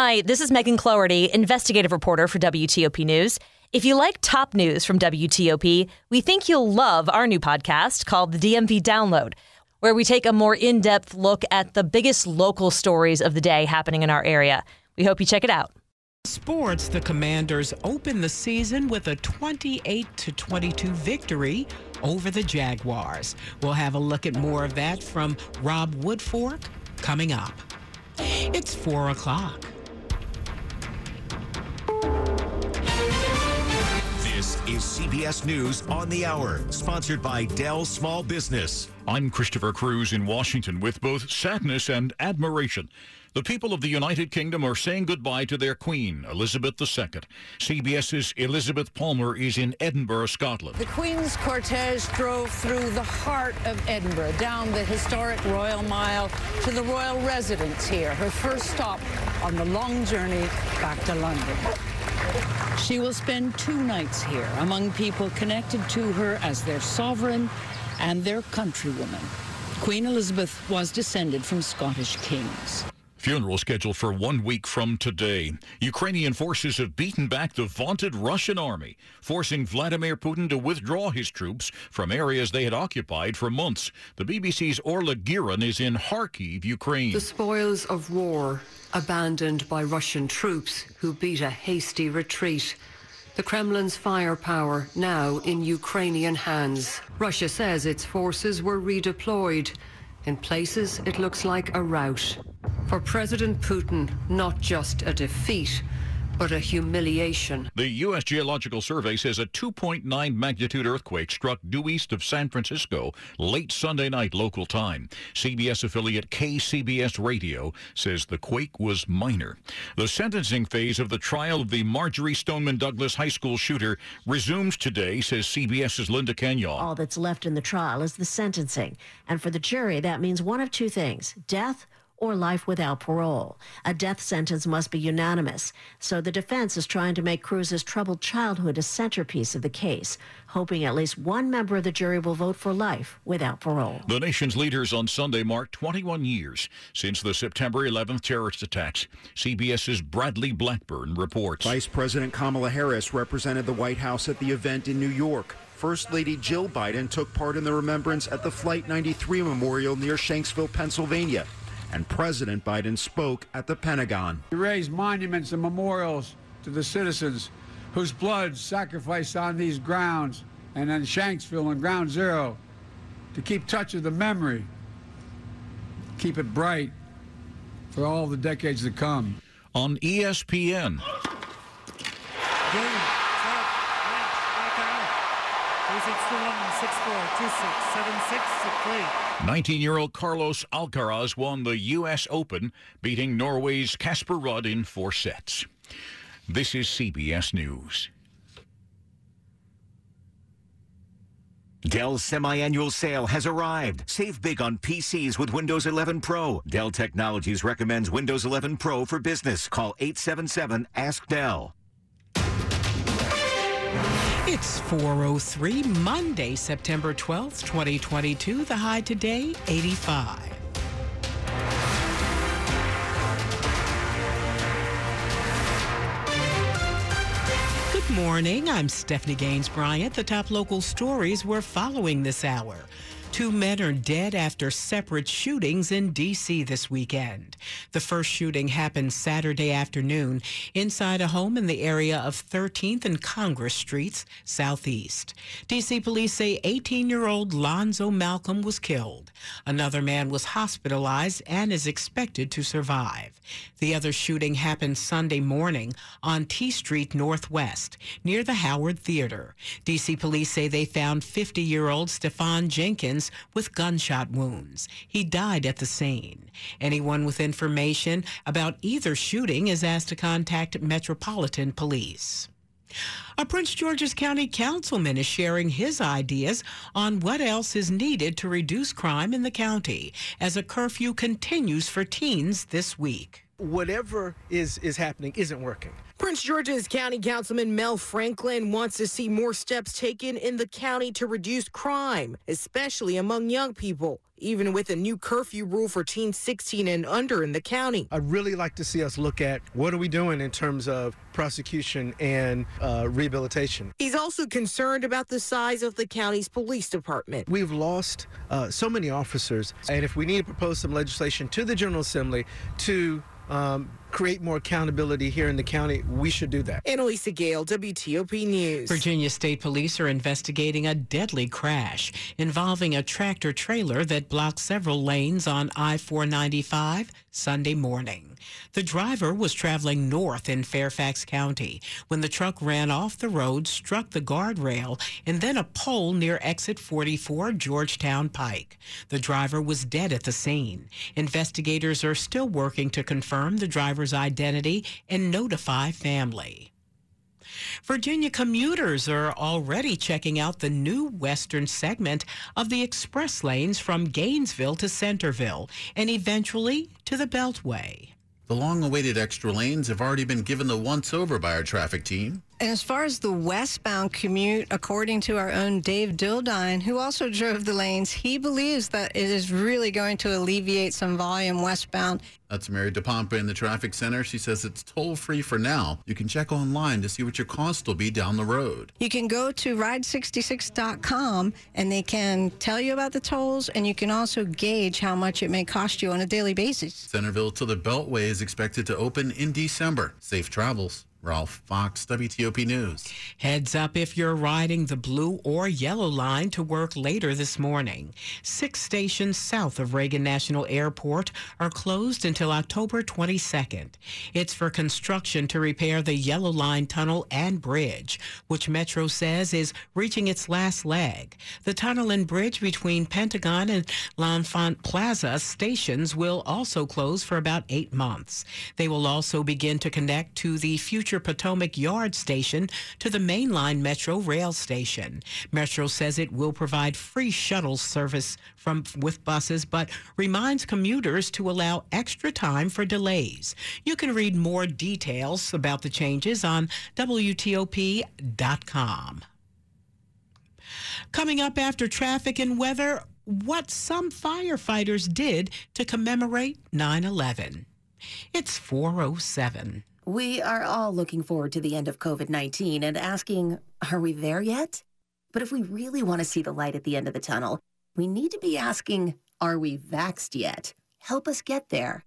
Hi, this is Megan Cloherty, investigative reporter for WTOP News. If you like top news from WTOP, we think you'll love our new podcast called the DMV Download, where we take a more in depth look at the biggest local stories of the day happening in our area. We hope you check it out. Sports, the Commanders open the season with a 28 to 22 victory over the Jaguars. We'll have a look at more of that from Rob Woodfork coming up. It's 4 o'clock. This is CBS News on the Hour, sponsored by Dell Small Business. I'm Christopher Cruz in Washington with both sadness and admiration. The people of the United Kingdom are saying goodbye to their Queen, Elizabeth II. CBS's Elizabeth Palmer is in Edinburgh, Scotland. The Queen's cortege drove through the heart of Edinburgh, down the historic Royal Mile to the royal residence here, her first stop on the long journey back to London. She will spend two nights here among people connected to her as their sovereign and their countrywoman. Queen Elizabeth was descended from Scottish kings. Funeral scheduled for one week from today. Ukrainian forces have beaten back the vaunted Russian army, forcing Vladimir Putin to withdraw his troops from areas they had occupied for months. The BBC's Orla Guerin is in Kharkiv, Ukraine. The spoils of war abandoned by Russian troops who beat a hasty retreat. The Kremlin's firepower now in Ukrainian hands. Russia says its forces were redeployed. In places, it looks like a rout. For President Putin, not just a defeat, but a humiliation. The U.S. Geological Survey says a 2.9 magnitude earthquake struck due east of San Francisco late Sunday night local time. CBS affiliate KCBS Radio says the quake was minor. The sentencing phase of the trial of the Marjory Stoneman Douglas High School shooter resumes today, says CBS's Linda Kenyon. All that's left in the trial is the sentencing. And for the jury, that means one of two things death or life without parole. A death sentence must be unanimous. So the defense is trying to make Cruz's troubled childhood a centerpiece of the case, hoping at least one member of the jury will vote for life without parole. The nation's leaders on Sunday marked 21 years since the September 11th terrorist attacks. CBS's Bradley Blackburn reports. Vice President Kamala Harris represented the White House at the event in New York. First Lady Jill Biden took part in the remembrance at the Flight 93 Memorial near Shanksville, Pennsylvania and President Biden spoke at the Pentagon. We raise monuments and memorials to the citizens whose blood sacrificed on these grounds and in Shanksville and Ground Zero to keep touch of the memory, keep it bright for all the decades to come. On ESPN. Game, set, match, back out. 362 19-year-old Carlos Alcaraz won the U.S. Open, beating Norway's Casper Ruud in four sets. This is CBS News. Dell's semi-annual sale has arrived. Save big on PCs with Windows 11 Pro. Dell Technologies recommends Windows 11 Pro for business. Call 877-ASK-DELL. It's 403 Monday, September 12th, 2022. The high today, 85. Good morning. I'm Stephanie Gaines Bryant. The top local stories we're following this hour. Two men are dead after separate shootings in D.C. this weekend. The first shooting happened Saturday afternoon inside a home in the area of 13th and Congress Streets, southeast. D.C. police say 18 year old Lonzo Malcolm was killed. Another man was hospitalized and is expected to survive. The other shooting happened Sunday morning on T Street Northwest, near the Howard Theater. D.C. police say they found 50 year old Stefan Jenkins with gunshot wounds. He died at the scene. Anyone with information about either shooting is asked to contact Metropolitan Police. A Prince George's County councilman is sharing his ideas on what else is needed to reduce crime in the county as a curfew continues for teens this week. Whatever is is happening isn't working. Prince George's County Councilman Mel Franklin wants to see more steps taken in the county to reduce crime, especially among young people, even with a new curfew rule for teens 16 and under in the county. I'd really like to see us look at what are we doing in terms of prosecution and uh, rehabilitation. He's also concerned about the size of the county's police department. We've lost uh, so many officers, and if we need to propose some legislation to the General Assembly to um, create more accountability here in the county, we should do that. Anna-Lysa Gayle, WTOP News. Virginia State Police are investigating a deadly crash involving a tractor trailer that blocked several lanes on I 495 Sunday morning. The driver was traveling north in Fairfax County when the truck ran off the road, struck the guardrail, and then a pole near exit 44 Georgetown Pike. The driver was dead at the scene. Investigators are still working to confirm the driver's identity and notify family. Virginia commuters are already checking out the new western segment of the express lanes from Gainesville to Centreville and eventually to the Beltway. The long awaited extra lanes have already been given the once over by our traffic team. And as far as the westbound commute, according to our own Dave Dildine, who also drove the lanes, he believes that it is really going to alleviate some volume westbound. That's Mary DePompa in the traffic center. She says it's toll free for now. You can check online to see what your cost will be down the road. You can go to ride66.com and they can tell you about the tolls and you can also gauge how much it may cost you on a daily basis. Centreville to the Beltway is expected to open in December. Safe travels. Ralph Fox, WTOP News. Heads up if you're riding the blue or yellow line to work later this morning. Six stations south of Reagan National Airport are closed until October 22nd. It's for construction to repair the Yellow Line tunnel and bridge, which Metro says is reaching its last leg. The tunnel and bridge between Pentagon and L'Enfant Plaza stations will also close for about eight months. They will also begin to connect to the future Potomac Yard station to the mainline Metro rail station. Metro says it will provide free shuttle service from with buses, but reminds commuters to allow extra time for delays. You can read more details about the changes on WTOP.com. Coming up after traffic and weather, what some firefighters did to commemorate 9 11. It's 407. We are all looking forward to the end of COVID 19 and asking, are we there yet? But if we really want to see the light at the end of the tunnel, we need to be asking, are we vaxxed yet? Help us get there.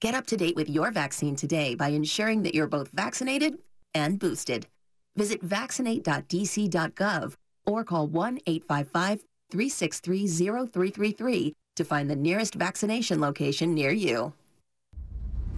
Get up to date with your vaccine today by ensuring that you're both vaccinated and boosted. Visit vaccinate.dc.gov or call 1 855 363 0333 to find the nearest vaccination location near you.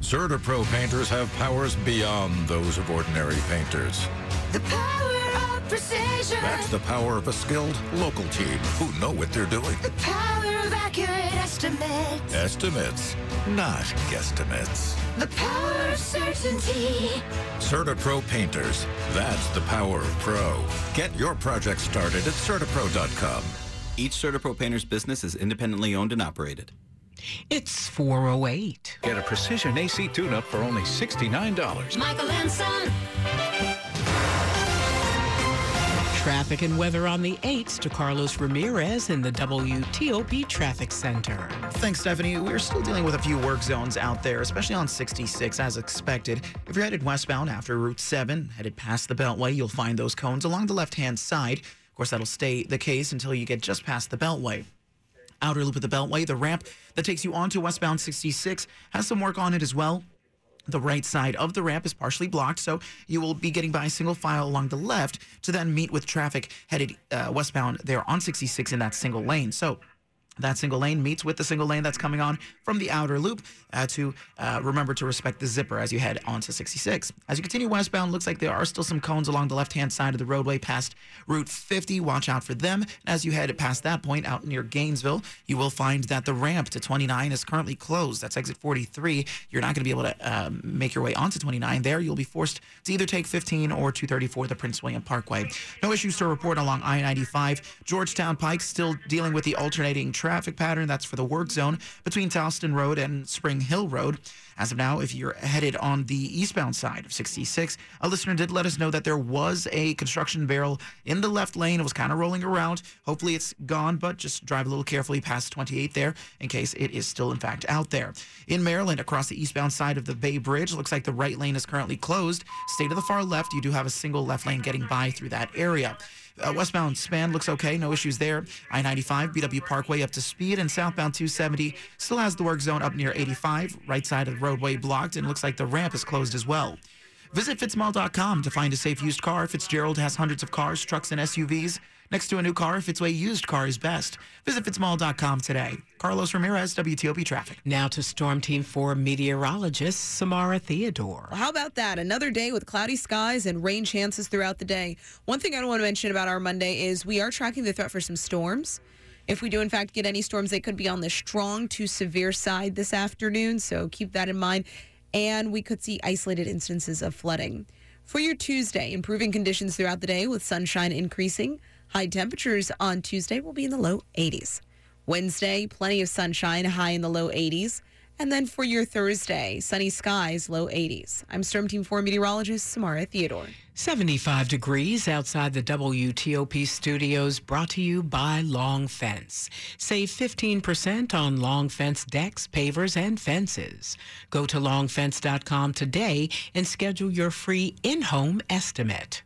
CertaPro painters have powers beyond those of ordinary painters. The power of precision. That's the power of a skilled local team who know what they're doing. The power of accurate estimates. Estimates, not guesstimates. The power of certainty. CertaPro painters. That's the power of pro. Get your project started at CertaPro.com. Each CertaPro painter's business is independently owned and operated. It's 408. Get a precision AC tune-up for only $69. Michael and Son. Traffic and weather on the 8s to Carlos Ramirez in the WTOP Traffic Center. Thanks, Stephanie. We're still dealing with a few work zones out there, especially on 66 as expected. If you're headed westbound after Route 7, headed past the Beltway, you'll find those cones along the left-hand side. Of course, that'll stay the case until you get just past the Beltway outer loop of the Beltway. The ramp that takes you onto westbound 66 has some work on it as well. The right side of the ramp is partially blocked, so you will be getting by single file along the left to then meet with traffic headed uh, westbound there on 66 in that single lane. So that single lane meets with the single lane that's coming on from the outer loop uh, to uh, remember to respect the zipper as you head onto 66. As you continue westbound, looks like there are still some cones along the left-hand side of the roadway past Route 50. Watch out for them. As you head past that point out near Gainesville, you will find that the ramp to 29 is currently closed. That's exit 43. You're not going to be able to uh, make your way onto 29 there. You'll be forced to either take 15 or 234 the Prince William Parkway. No issues to report along I-95. Georgetown Pike still dealing with the alternating traffic pattern. That's for the work zone between Towlston Road and Spring Hill Road. As of now, if you're headed on the eastbound side of 66, a listener did let us know that there was a construction barrel in the left lane. It was kind of rolling around. Hopefully it's gone, but just drive a little carefully past 28 there in case it is still, in fact, out there. In Maryland, across the eastbound side of the Bay Bridge, looks like the right lane is currently closed. Stay to the far left. You do have a single left lane getting by through that area. Uh, westbound span looks okay, no issues there. I 95, BW Parkway up to speed, and southbound 270 still has the work zone up near 85. Right side of the roadway blocked, and looks like the ramp is closed as well. Visit fitzmall.com to find a safe used car. Fitzgerald has hundreds of cars, trucks, and SUVs. Next to a new car, Fitzway used car is best. Visit fitzmall.com today. Carlos Ramirez, WTOP Traffic. Now to Storm Team 4 meteorologist Samara Theodore. Well, how about that? Another day with cloudy skies and rain chances throughout the day. One thing I don't want to mention about our Monday is we are tracking the threat for some storms. If we do, in fact, get any storms, they could be on the strong to severe side this afternoon. So keep that in mind. And we could see isolated instances of flooding. For your Tuesday, improving conditions throughout the day with sunshine increasing. High temperatures on Tuesday will be in the low 80s. Wednesday, plenty of sunshine, high in the low 80s. And then for your Thursday, sunny skies, low 80s. I'm Storm Team 4 meteorologist Samara Theodore. 75 degrees outside the WTOP studios, brought to you by Long Fence. Save 15% on Long Fence decks, pavers, and fences. Go to longfence.com today and schedule your free in-home estimate.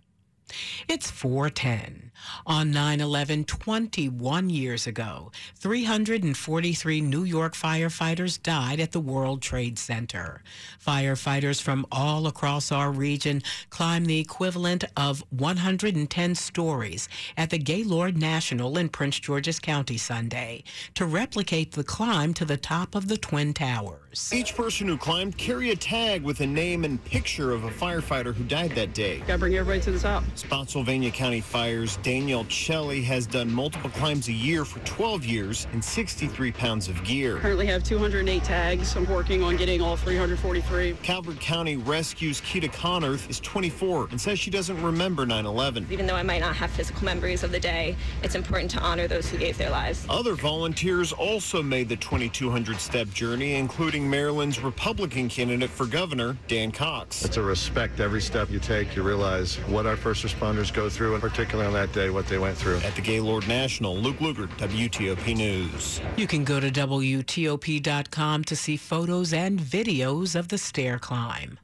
It's 410. On 9 11, 21 years ago, 343 New York firefighters died at the World Trade Center. Firefighters from all across our region climbed the equivalent of 110 stories at the Gaylord National in Prince George's County Sunday to replicate the climb to the top of the Twin Towers. Each person who climbed carried a tag with a name and picture of a firefighter who died that day. Gotta bring everybody to the top. Spotsylvania County Fires Daniel Chelly has done multiple climbs a year for 12 years and 63 pounds of gear. Currently have 208 tags. I'm working on getting all 343. Calvert County Rescue's Keita Connor is 24 and says she doesn't remember 9-11. Even though I might not have physical memories of the day, it's important to honor those who gave their lives. Other volunteers also made the 2,200 step journey, including Maryland's Republican candidate for governor, Dan Cox. It's a respect every step you take. You realize what our first responders go through, and particularly on that day, what they went through. At the Gaylord National, Luke Lukert, WTOP News. You can go to WTOP.com to see photos and videos of the stair climb.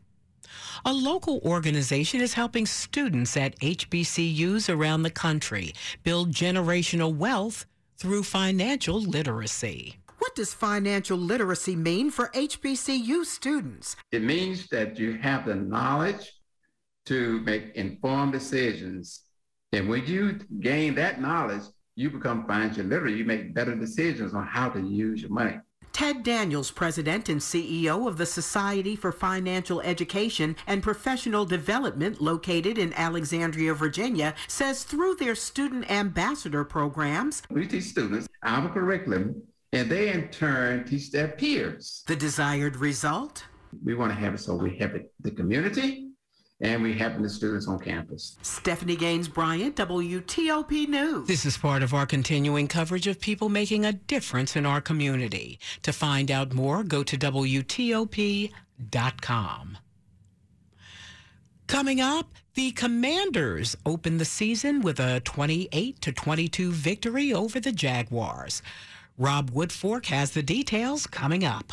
A local organization is helping students at HBCUs around the country build generational wealth through financial literacy. What does financial literacy mean for HBCU students? It means that you have the knowledge to make informed decisions. And when you gain that knowledge, you become financially literate. You make better decisions on how to use your money. Ted Daniels, President and CEO of the Society for Financial Education and Professional Development located in Alexandria, Virginia, says through their student ambassador programs, we teach students our curriculum and they in turn teach their peers. The desired result? We want to have it so we have it, the community and we have the students on campus. Stephanie Gaines Bryant, WTOP News. This is part of our continuing coverage of people making a difference in our community. To find out more, go to WTOP.com. Coming up, the Commanders open the season with a 28 to 22 victory over the Jaguars. Rob Woodfork has the details coming up.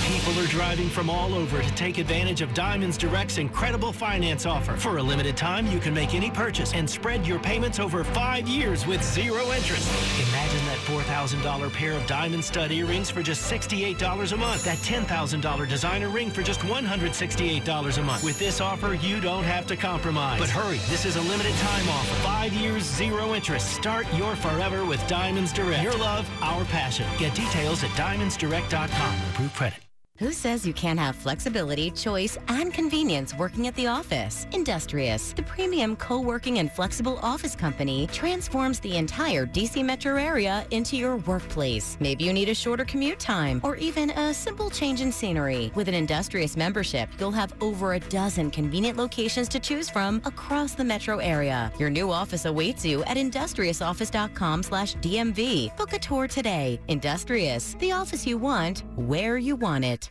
People are driving from all over to take advantage of Diamonds Direct's incredible finance offer. For a limited time, you can make any purchase and spread your payments over five years with zero interest. Imagine that $4,000 pair of diamond stud earrings for just $68 a month. That $10,000 designer ring for just $168 a month. With this offer, you don't have to compromise. But hurry, this is a limited time offer. Five years, zero interest. Start your forever with Diamonds Direct. Your love, our passion. Get details at diamondsdirect.com. Approved credit. Who says you can't have flexibility, choice, and convenience working at the office? Industrious, the premium co-working and flexible office company, transforms the entire DC metro area into your workplace. Maybe you need a shorter commute time or even a simple change in scenery. With an Industrious membership, you'll have over a dozen convenient locations to choose from across the metro area. Your new office awaits you at industriousoffice.com slash DMV. Book a tour today. Industrious, the office you want, where you want it.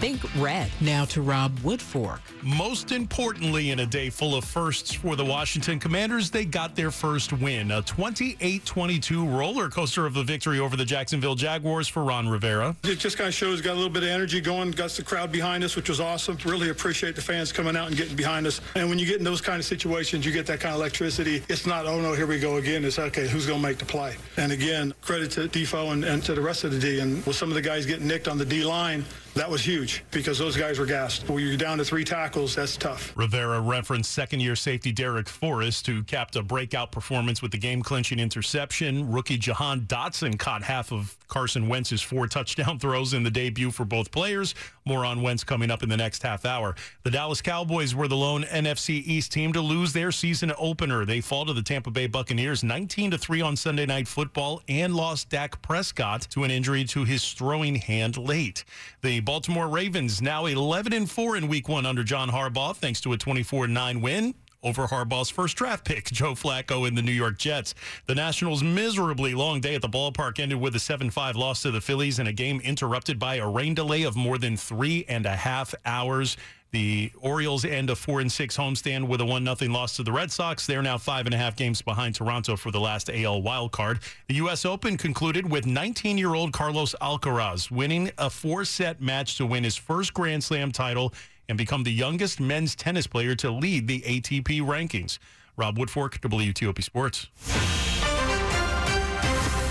Think red. Now to Rob Woodfork. Most importantly, in a day full of firsts for the Washington Commanders, they got their first win. A 28 22 roller coaster of a victory over the Jacksonville Jaguars for Ron Rivera. It just kind of shows got a little bit of energy going, got the crowd behind us, which was awesome. Really appreciate the fans coming out and getting behind us. And when you get in those kind of situations, you get that kind of electricity. It's not, oh no, here we go again. It's okay, who's going to make the play? And again, credit to Defoe and, and to the rest of the D. And with some of the guys getting nicked on the D line, that was huge because those guys were gassed. When you're down to three tackles, that's tough. Rivera referenced second year safety Darrick Forrest, who capped a breakout performance with the game clinching interception. Rookie Jahan Dotson caught half of Carson Wentz's four touchdown throws in the debut for both players. More on Wentz coming up in the next half hour. The Dallas Cowboys were the lone NFC East team to lose their season opener. They fall to the Tampa Bay Buccaneers 19 to 3 on Sunday Night Football and lost Dak Prescott to an injury to his throwing hand late. The Baltimore Ravens now 11 and 4 in week 1 under John Harbaugh thanks to a 24-9 win over Harbaugh's first draft pick, Joe Flacco and the New York Jets. The Nationals' miserably long day at the ballpark ended with a 7 5 loss to the Phillies in a game interrupted by a rain delay of more than three and a half hours. The Orioles end a four and six homestand with a one nothing loss to the Red Sox. They're now five and a half games behind Toronto for the last AL wild card. The U.S. Open concluded with 19 year old Carlos Alcaraz winning a four set match to win his first Grand Slam title and become the youngest men's tennis player to lead the ATP rankings. Rob Woodfork, WTOP Sports.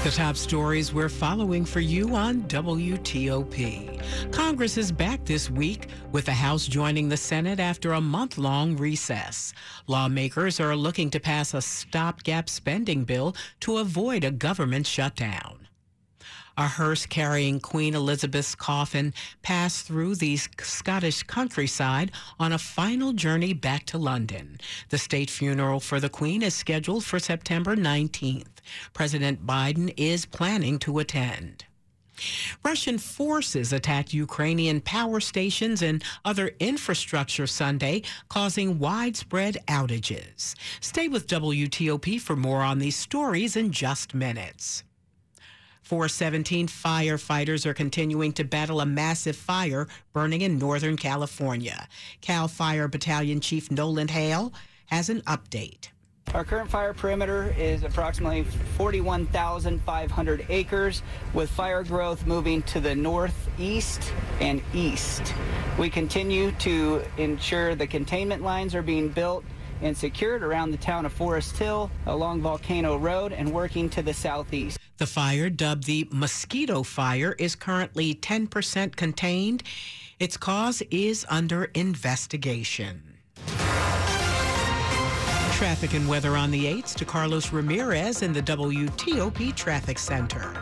The top stories we're following for you on WTOP. Congress is back this week with the House joining the Senate after a month long recess. Lawmakers are looking to pass a stopgap spending bill to avoid a government shutdown. A hearse carrying Queen Elizabeth's coffin passed through the Scottish countryside on a final journey back to London. The state funeral for the Queen is scheduled for September 19th. President Biden is planning to attend. Russian forces attacked Ukrainian power stations and other infrastructure Sunday, causing widespread outages. Stay with WTOP for more on these stories in just minutes. 417 firefighters are continuing to battle a massive fire burning in Northern California. CAL FIRE Battalion Chief Nolan Hale has an update. Our current fire perimeter is approximately 41,500 acres, with fire growth moving to the northeast and east. We continue to ensure the containment lines are being built and secured around the town of Foresthill along Volcano Road and working to the southeast. The fire, dubbed the Mosquito Fire, is currently 10% contained. Its cause is under investigation. Traffic and weather on the 8s to Carlos Ramirez in the WTOP Traffic Center.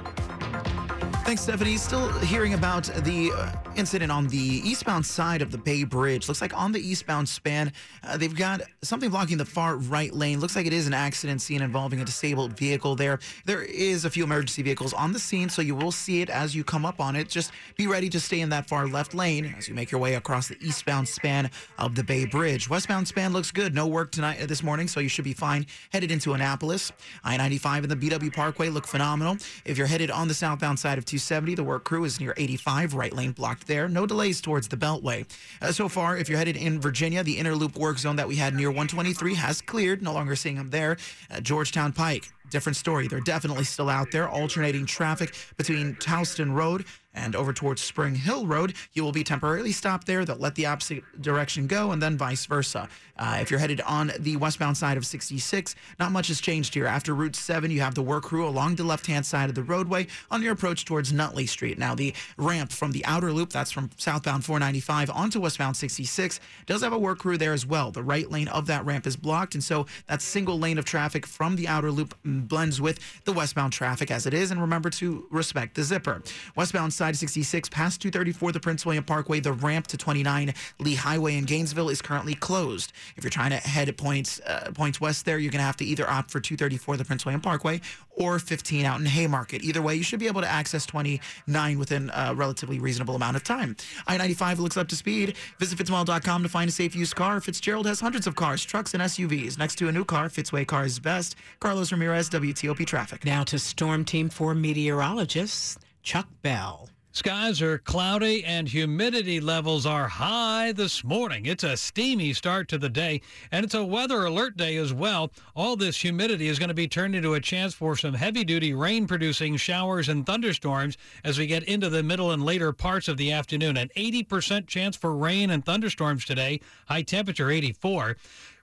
Thanks, Stephanie. Still hearing about the uh, incident on the eastbound side of the Bay Bridge. Looks like on the eastbound span, uh, they've got something blocking the far right lane. Looks like it is an accident scene involving a disabled vehicle there. There is a few emergency vehicles on the scene, so you will see it as you come up on it. Just be ready to stay in that far left lane as you make your way across the eastbound span of the Bay Bridge. Westbound span looks good. No work tonight uh, this morning, so you should be fine. Headed into Annapolis. I-95 and the BW Parkway look phenomenal. If you're headed on the southbound side of 2 270, the work crew is near 85, right lane blocked there. No delays towards the Beltway. Uh, so far, if you're headed in Virginia, the inner loop work zone that we had near 123 has cleared. No longer seeing them there. Uh, Georgetown Pike, different story. They're definitely still out there, alternating traffic between Towlston Road and over towards Spring Hill Road. You will be temporarily stopped there. They'll let the opposite direction go, and then vice versa. Uh, if you're headed on the westbound side of 66, not much has changed here. After Route 7, you have the work crew along the left hand side of the roadway on your approach towards Nutley Street. Now, the ramp from the outer loop, that's from southbound 495 onto westbound 66, does have a work crew there as well. The right lane of that ramp is blocked, and so that single lane of traffic from the outer loop blends with the westbound traffic as it is. And remember to respect the zipper. Westbound side 66 past 234 the Prince William Parkway, the ramp to 29 Lee Highway in Gainesville is currently closed. If you're trying to head points uh, points west there, you're going to have to either opt for 234 the Prince William Parkway or 15 out in Haymarket. Either way, you should be able to access 29 within a relatively reasonable amount of time. I-95 looks up to speed. Visit fitzmall.com to find a safe used car. Fitzgerald has hundreds of cars, trucks, and SUVs. Next to a new car, Fitzway Cars is Best. Carlos Ramirez, WTOP Traffic. Now to Storm Team 4 meteorologist Chuck Bell. Skies are cloudy and humidity levels are high this morning. It's a steamy start to the day, and it's a weather alert day as well. All this humidity is going to be turned into a chance for some heavy duty rain producing showers and thunderstorms as we get into the middle and later parts of the afternoon. An 80% chance for rain and thunderstorms today, high temperature 84.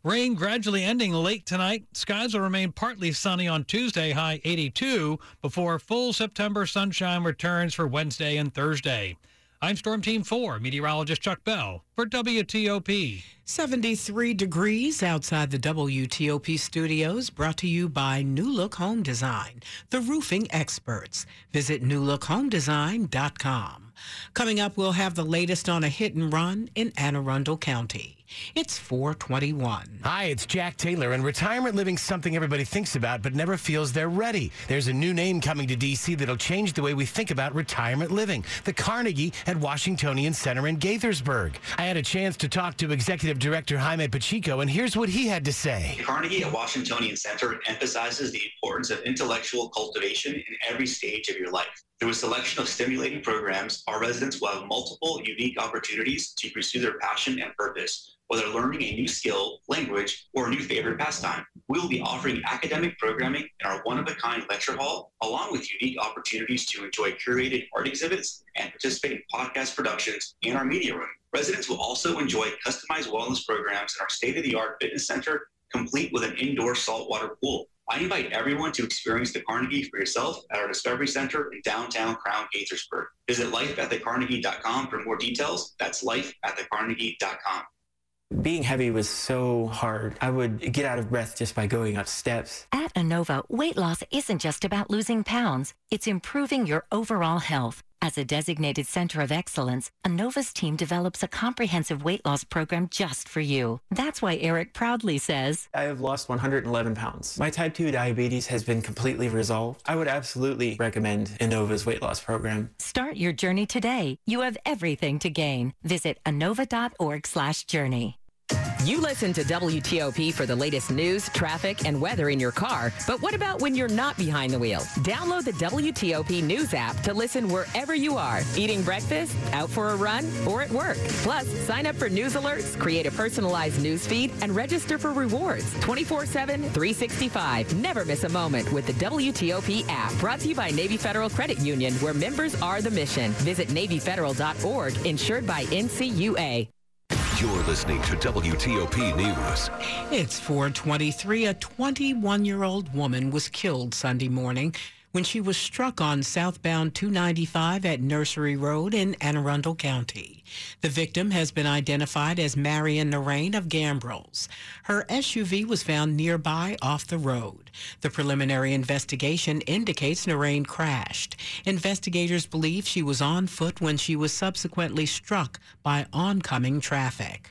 Rain gradually ending late tonight. Skies will remain partly sunny on Tuesday, high 82, before full September sunshine returns for Wednesday and Thursday. I'm Storm Team 4 meteorologist Chuck Bell for WTOP. 73 degrees outside the WTOP studios, brought to you by New Look Home Design, the roofing experts. Visit newlookhomedesign.com. Coming up, we'll have the latest on a hit and run in Anne Arundel County. It's 421. Hi, it's Jack Taylor, and retirement living's something everybody thinks about but never feels they're ready. There's a new name coming to D.C. that'll change the way we think about retirement living the Carnegie at Washingtonian Center in Gaithersburg. I had a chance to talk to Executive Director Jaime Pacheco, and here's what he had to say. The Carnegie at Washingtonian Center emphasizes the importance of intellectual cultivation in every stage of your life. Through a selection of stimulating programs, our residents will have multiple unique opportunities to pursue their passion and purpose, whether learning a new skill, language, or a new favorite pastime. We will be offering academic programming in our one-of-a-kind lecture hall, along with unique opportunities to enjoy curated art exhibits and participate in podcast productions in our media room. Residents will also enjoy customized wellness programs in our state-of-the-art fitness center, complete with an indoor saltwater pool. I invite everyone to experience the Carnegie for yourself at our Discovery Center in downtown Crown Gaithersburg. Visit lifeatthecarnegie.com for more details. That's lifeatthecarnegie.com. Being heavy was so hard. I would get out of breath just by going up steps. At Inova, weight loss isn't just about losing pounds, it's improving your overall health. As a designated center of excellence, Inova's team develops a comprehensive weight loss program just for you. That's why Eric proudly says, I have lost 111 pounds. My type 2 diabetes has been completely resolved. I would absolutely recommend Inova's weight loss program. Start your journey today. You have everything to gain. Visit inova.org slash journey. You listen to WTOP for the latest news, traffic, and weather in your car. But what about when you're not behind the wheel? Download the WTOP News app to listen wherever you are eating breakfast, out for a run, or at work. Plus, sign up for news alerts, create a personalized news feed, and register for rewards 24 7, 365. Never miss a moment with the WTOP app. Brought to you by Navy Federal Credit Union, where members are the mission. Visit NavyFederal.org, insured by NCUA. You're listening to WTOP News. It's 423. A 21 year old woman was killed Sunday morning when she was struck on southbound 295 at Nursery Road in Anne Arundel County. The victim has been identified as Marion Narain of Gambrills. Her SUV was found nearby off the road. The preliminary investigation indicates Narain crashed. Investigators believe she was on foot when she was subsequently struck by oncoming traffic.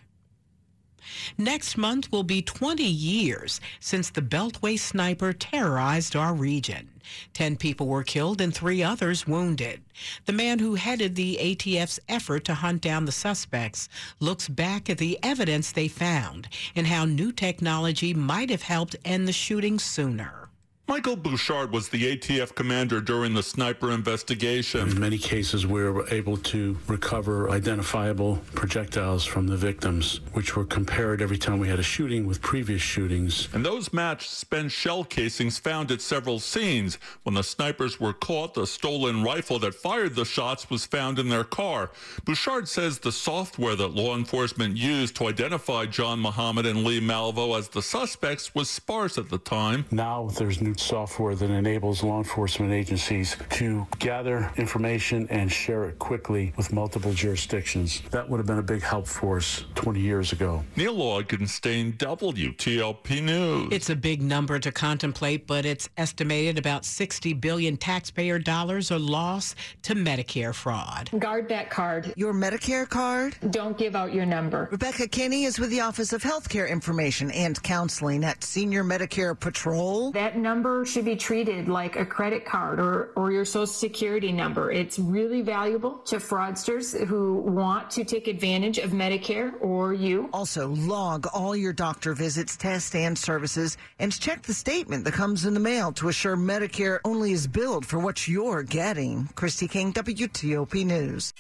Next month will be 20 years since the Beltway sniper terrorized our region. Ten people were killed and three others wounded. The man who headed the ATF's effort to hunt down the suspects looks back at the evidence they found and how new technology might have helped end the shooting sooner. Michael Bouchard was the ATF commander during the sniper investigation. In many cases, we were able to recover identifiable projectiles from the victims, which were compared every time we had a shooting with previous shootings. And those matched spent shell casings found at several scenes. When the snipers were caught, the stolen rifle that fired the shots was found in their car. Bouchard says the software that law enforcement used to identify John Muhammad and Lee Malvo as the suspects was sparse at the time. Now there's new software that enables law enforcement agencies to gather information and share it quickly with multiple jurisdictions. That would have been a big help for us 20 years ago. Neil Augenstein, WTOP News. It's a big number to contemplate, but it's estimated about 60 billion taxpayer dollars are lost to Medicare fraud. Guard that card. Your Medicare card? Don't give out your number. Rebecca Kinney is with the Office of Healthcare Information and Counseling at Senior Medicare Patrol. That number should be treated like a credit card or, or your social security number. It's really valuable to fraudsters who want to take advantage of Medicare or you. Also, log all your doctor visits, tests, and services, and check the statement that comes in the mail to assure Medicare only is billed for what you're getting. Christy King, WTOP News.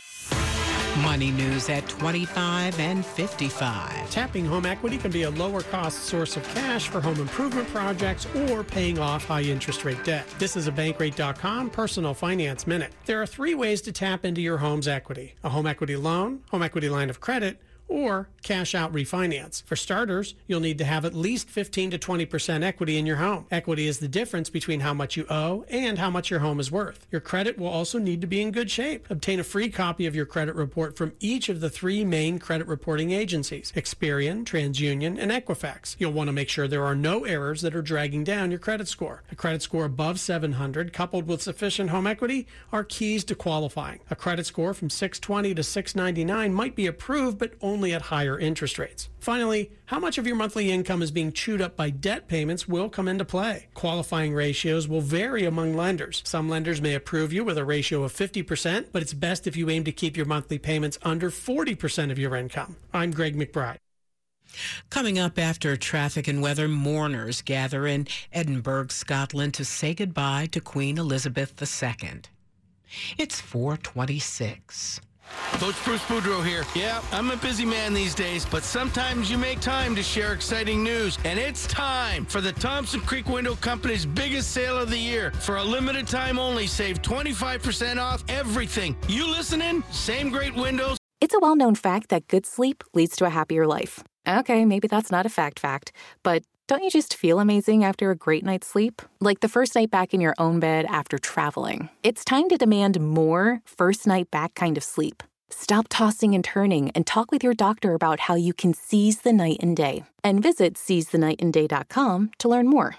Money news at 25 and 55. Tapping home equity can be a lower cost source of cash for home improvement projects or paying off high interest rate debt. This is a bankrate.com personal finance minute. There are three ways to tap into your home's equity a home equity loan, home equity line of credit, or cash out refinance. For starters, you'll need to have at least 15 to 20% equity in your home. Equity is the difference between how much you owe and how much your home is worth. Your credit will also need to be in good shape. Obtain a free copy of your credit report from each of the three main credit reporting agencies, Experian, TransUnion, and Equifax. You'll want to make sure there are no errors that are dragging down your credit score. A credit score above 700 coupled with sufficient home equity are keys to qualifying. A credit score from 620 to 699 might be approved, but only only at higher interest rates. Finally, how much of your monthly income is being chewed up by debt payments will come into play. Qualifying ratios will vary among lenders. Some lenders may approve you with a ratio of 50%, but it's best if you aim to keep your monthly payments under 40% of your income. I'm Greg McBride. Coming up after traffic and weather, mourners gather in Edinburgh, Scotland to say goodbye to Queen Elizabeth II. It's 426. Coach Bruce Boudreau here. Yeah, I'm a busy man these days, but sometimes you make time to share exciting news. And it's time for the Thompson Creek Window Company's biggest sale of the year. For a limited time only, save 25% off everything. You listening? Same great windows. It's a well known fact that good sleep leads to a happier life. Okay, maybe that's not a fact fact, but don't you just feel amazing after a great night's sleep? Like the first night back in your own bed after traveling. It's time to demand more first night back kind of sleep. Stop tossing and turning and talk with your doctor about how you can seize the night and day. And visit seizethenightandday.com to learn more.